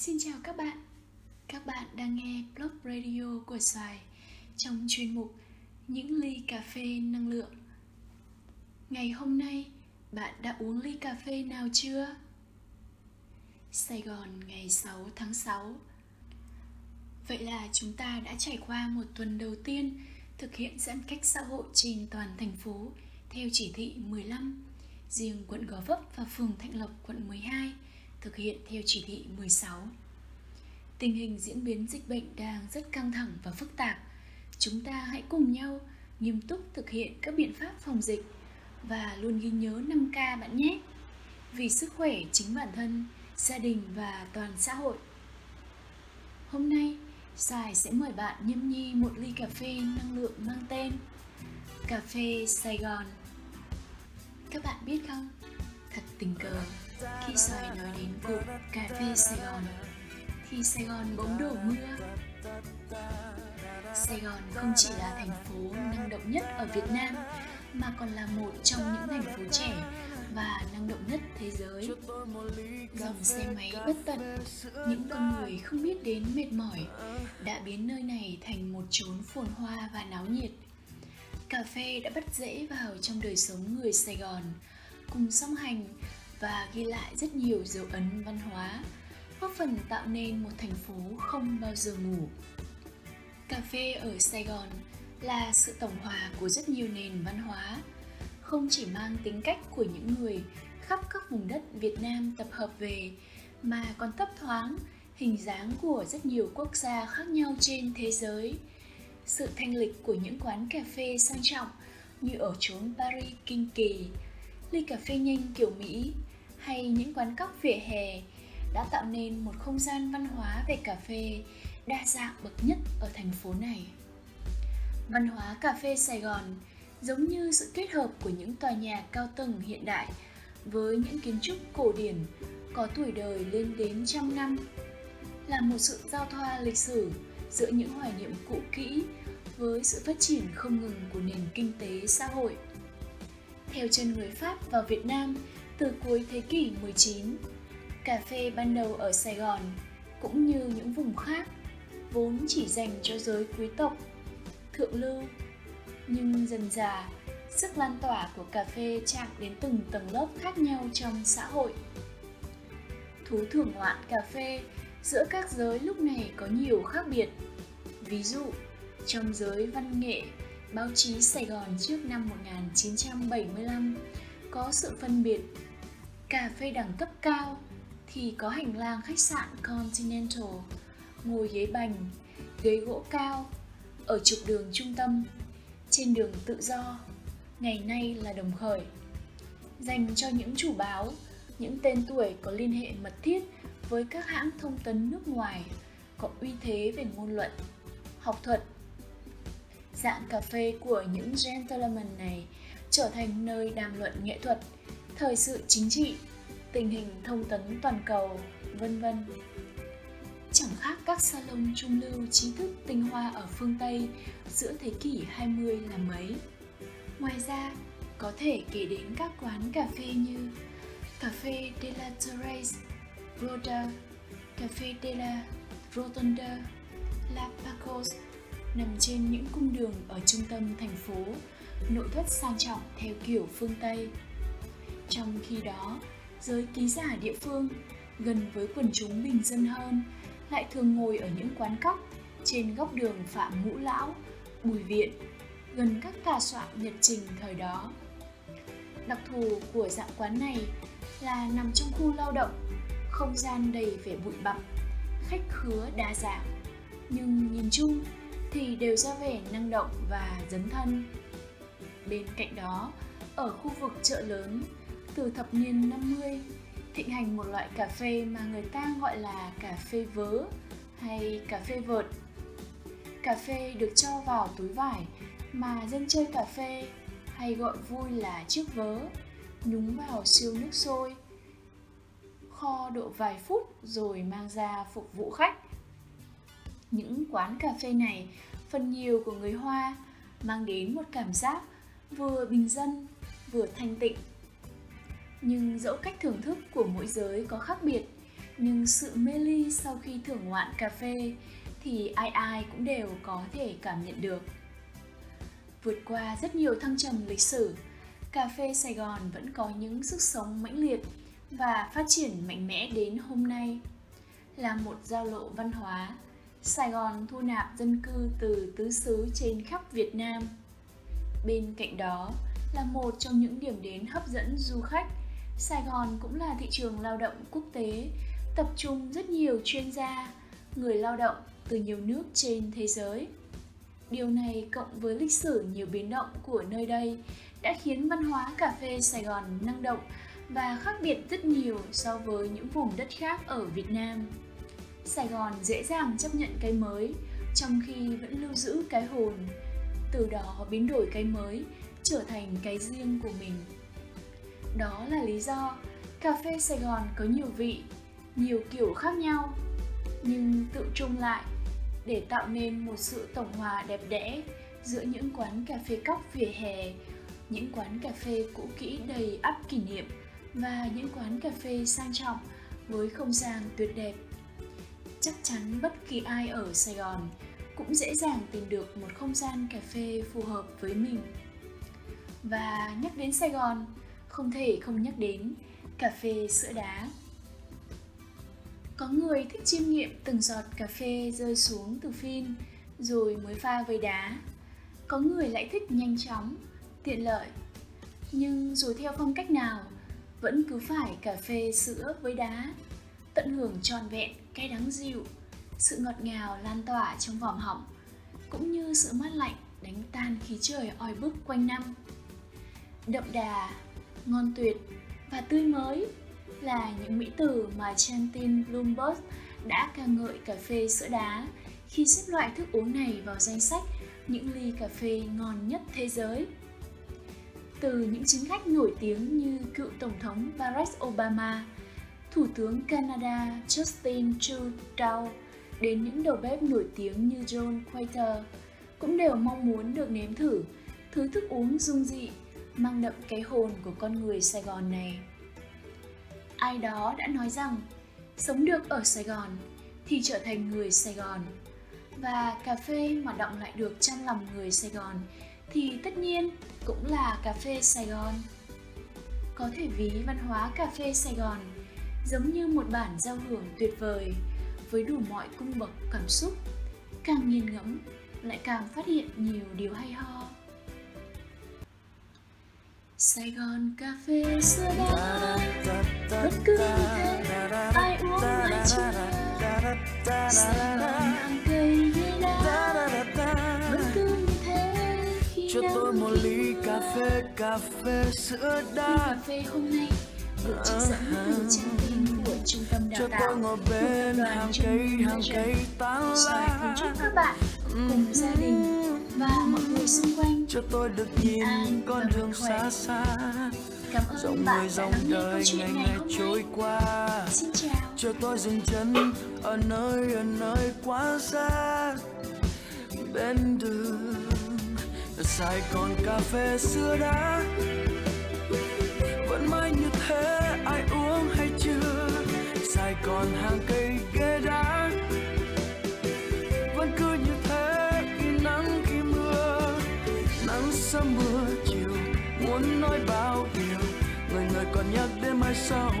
Xin chào các bạn. Các bạn đang nghe blog radio của Xoài Trong chuyên mục Những ly cà phê năng lượng. Ngày hôm nay, bạn đã uống ly cà phê nào chưa? Sài Gòn, ngày 6 tháng 6 Vậy là chúng ta đã trải qua một tuần đầu tiên thực hiện giãn cách xã hội trên toàn thành phố theo chỉ thị 15 Riêng quận Gò Vấp và phường Thạnh Lộc, quận 12 thực hiện theo chỉ thị 16. Tình hình diễn biến dịch bệnh đang rất căng thẳng và phức tạp. Chúng ta hãy cùng nhau nghiêm túc thực hiện các biện pháp phòng dịch và luôn ghi nhớ 5K bạn nhé. Vì sức khỏe chính bản thân, gia đình và toàn xã hội. Hôm nay, Sài sẽ mời bạn nhâm nhi một ly cà phê năng lượng mang tên Cà phê Sài Gòn. Các bạn biết không, thật tình cờ khi Sài nói đến cụm cà phê Sài Gòn thì Sài Gòn bỗng đổ mưa. Sài Gòn không chỉ là thành phố năng động nhất ở Việt Nam mà còn là một trong những thành phố trẻ và năng động nhất thế giới. Dòng xe máy bất tận, những con người không biết đến mệt mỏi đã biến nơi này thành một chốn phồn hoa và náo nhiệt. Cà phê đã bắt dễ vào trong đời sống người Sài Gòn, cùng song hành và ghi lại rất nhiều dấu ấn văn hóa, góp phần tạo nên một thành phố không bao giờ ngủ. Cà phê ở Sài Gòn là sự tổng hòa của rất nhiều nền văn hóa, không chỉ mang tính cách của những người khắp các vùng đất Việt Nam tập hợp về mà còn thấp thoáng hình dáng của rất nhiều quốc gia khác nhau trên thế giới. Sự thanh lịch của những quán cà phê sang trọng như ở chốn Paris kinh kỳ, ly cà phê nhanh kiểu Mỹ hay những quán cóc vỉa hè đã tạo nên một không gian văn hóa về cà phê đa dạng bậc nhất ở thành phố này. Văn hóa cà phê Sài Gòn giống như sự kết hợp của những tòa nhà cao tầng hiện đại với những kiến trúc cổ điển có tuổi đời lên đến trăm năm, là một sự giao thoa lịch sử giữa những hoài niệm cũ kỹ với sự phát triển không ngừng của nền kinh tế xã hội. Theo chân người Pháp vào Việt Nam từ cuối thế kỷ 19, cà phê ban đầu ở Sài Gòn cũng như những vùng khác vốn chỉ dành cho giới quý tộc, thượng lưu. Nhưng dần dà, sức lan tỏa của cà phê chạm đến từng tầng lớp khác nhau trong xã hội. Thú thưởng ngoạn cà phê giữa các giới lúc này có nhiều khác biệt. Ví dụ, trong giới văn nghệ, báo chí Sài Gòn trước năm 1975 có sự phân biệt cà phê đẳng cấp cao thì có hành lang khách sạn Continental, ngồi ghế bành, ghế gỗ cao ở trục đường trung tâm, trên đường tự do, ngày nay là đồng khởi. Dành cho những chủ báo, những tên tuổi có liên hệ mật thiết với các hãng thông tấn nước ngoài, có uy thế về ngôn luận, học thuật. Dạng cà phê của những gentleman này trở thành nơi đàm luận nghệ thuật, thời sự chính trị, tình hình thông tấn toàn cầu, vân vân. Chẳng khác các salon trung lưu trí thức tinh hoa ở phương Tây giữa thế kỷ 20 là mấy. Ngoài ra, có thể kể đến các quán cà phê như Cà phê de la Terrace, Roda, Cà phê de la Rotonda, La Pacos nằm trên những cung đường ở trung tâm thành phố, nội thất sang trọng theo kiểu phương Tây. Trong khi đó, giới ký giả địa phương gần với quần chúng bình dân hơn lại thường ngồi ở những quán cóc trên góc đường Phạm Ngũ Lão, Bùi Viện, gần các tòa soạn nhật trình thời đó. Đặc thù của dạng quán này là nằm trong khu lao động, không gian đầy vẻ bụi bặm, khách khứa đa dạng, nhưng nhìn chung thì đều ra vẻ năng động và dấn thân. Bên cạnh đó, ở khu vực chợ lớn, từ thập niên 50, thịnh hành một loại cà phê mà người ta gọi là cà phê vớ hay cà phê vợt. Cà phê được cho vào túi vải mà dân chơi cà phê hay gọi vui là chiếc vớ, nhúng vào siêu nước sôi, kho độ vài phút rồi mang ra phục vụ khách. Những quán cà phê này phần nhiều của người Hoa mang đến một cảm giác vừa bình dân vừa thanh tịnh nhưng dẫu cách thưởng thức của mỗi giới có khác biệt, nhưng sự mê ly sau khi thưởng ngoạn cà phê thì ai ai cũng đều có thể cảm nhận được. Vượt qua rất nhiều thăng trầm lịch sử, cà phê sài gòn vẫn có những sức sống mãnh liệt và phát triển mạnh mẽ đến hôm nay. Là một giao lộ văn hóa, sài gòn thu nạp dân cư từ tứ xứ trên khắp việt nam. Bên cạnh đó là một trong những điểm đến hấp dẫn du khách sài gòn cũng là thị trường lao động quốc tế, tập trung rất nhiều chuyên gia, người lao động từ nhiều nước trên thế giới. Điều này cộng với lịch sử nhiều biến động của nơi đây đã khiến văn hóa cà phê sài gòn năng động và khác biệt rất nhiều so với những vùng đất khác ở việt nam. Sài gòn dễ dàng chấp nhận cái mới trong khi vẫn lưu giữ cái hồn, từ đó biến đổi cái mới trở thành cái riêng của mình đó là lý do cà phê sài gòn có nhiều vị, nhiều kiểu khác nhau, nhưng tự chung lại để tạo nên một sự tổng hòa đẹp đẽ giữa những quán cà phê cóc vỉa hè, những quán cà phê cũ kỹ đầy ắp kỷ niệm và những quán cà phê sang trọng với không gian tuyệt đẹp. Chắc chắn bất kỳ ai ở sài gòn cũng dễ dàng tìm được một không gian cà phê phù hợp với mình. Và nhắc đến sài gòn không thể không nhắc đến, cà phê sữa đá. Có người thích chiêm nghiệm từng giọt cà phê rơi xuống từ phin rồi mới pha với đá. Có người lại thích nhanh chóng, tiện lợi. Nhưng dù theo phong cách nào, vẫn cứ phải cà phê sữa với đá, tận hưởng tròn vẹn cay đắng dịu, sự ngọt ngào lan tỏa trong vòm họng, cũng như sự mát lạnh đánh tan khí trời oi bức quanh năm. Đậm đà ngon tuyệt. Và tươi mới là những mỹ từ mà Chantin Bloomberg đã ca ngợi cà phê sữa đá. Khi xếp loại thức uống này vào danh sách những ly cà phê ngon nhất thế giới. Từ những chính khách nổi tiếng như cựu Tổng thống Barack Obama, Thủ tướng Canada Justin Trudeau đến những đầu bếp nổi tiếng như John Quater cũng đều mong muốn được nếm thử. Thứ thức uống dung dị mang đậm cái hồn của con người Sài Gòn này. Ai đó đã nói rằng sống được ở Sài Gòn thì trở thành người Sài Gòn và cà phê mà động lại được trong lòng người Sài Gòn thì tất nhiên cũng là cà phê Sài Gòn. Có thể ví văn hóa cà phê Sài Gòn giống như một bản giao hưởng tuyệt vời với đủ mọi cung bậc cảm xúc, càng nghiền ngẫm lại càng phát hiện nhiều điều hay ho. Sài Gòn cà phê xưa đá Bất cứ thế ai uống ai chưa Sài Gòn hàng cây ghế đá Bất cứ như thế khi cho tôi một ly cà phê cà phê sữa đá. Cà phê hôm nay được trích dẫn từ trang tin của trung tâm đào tạo tôi ngồi thuộc bên đoàn hàng Trung cây tâm hàng Vision. Xoài kính chúc các bạn cùng gia đình và mọi người xung quanh. Cho tôi được nhìn an con đường xa xa. Cảm ơn dòng bạn người đã dòng đời ngày ngày trôi qua. Xin chào. Cho tôi dừng chân ở nơi ở nơi quá xa. Bên đường Sài Gòn cà phê xưa như thế ai uống hay chưa? Sài Gòn hàng cây ghế đá vẫn cứ như thế khi nắng, khi mưa. Nắng sớm mưa, chiều muốn nói bao điều. Người người còn nhắc đến mai sau.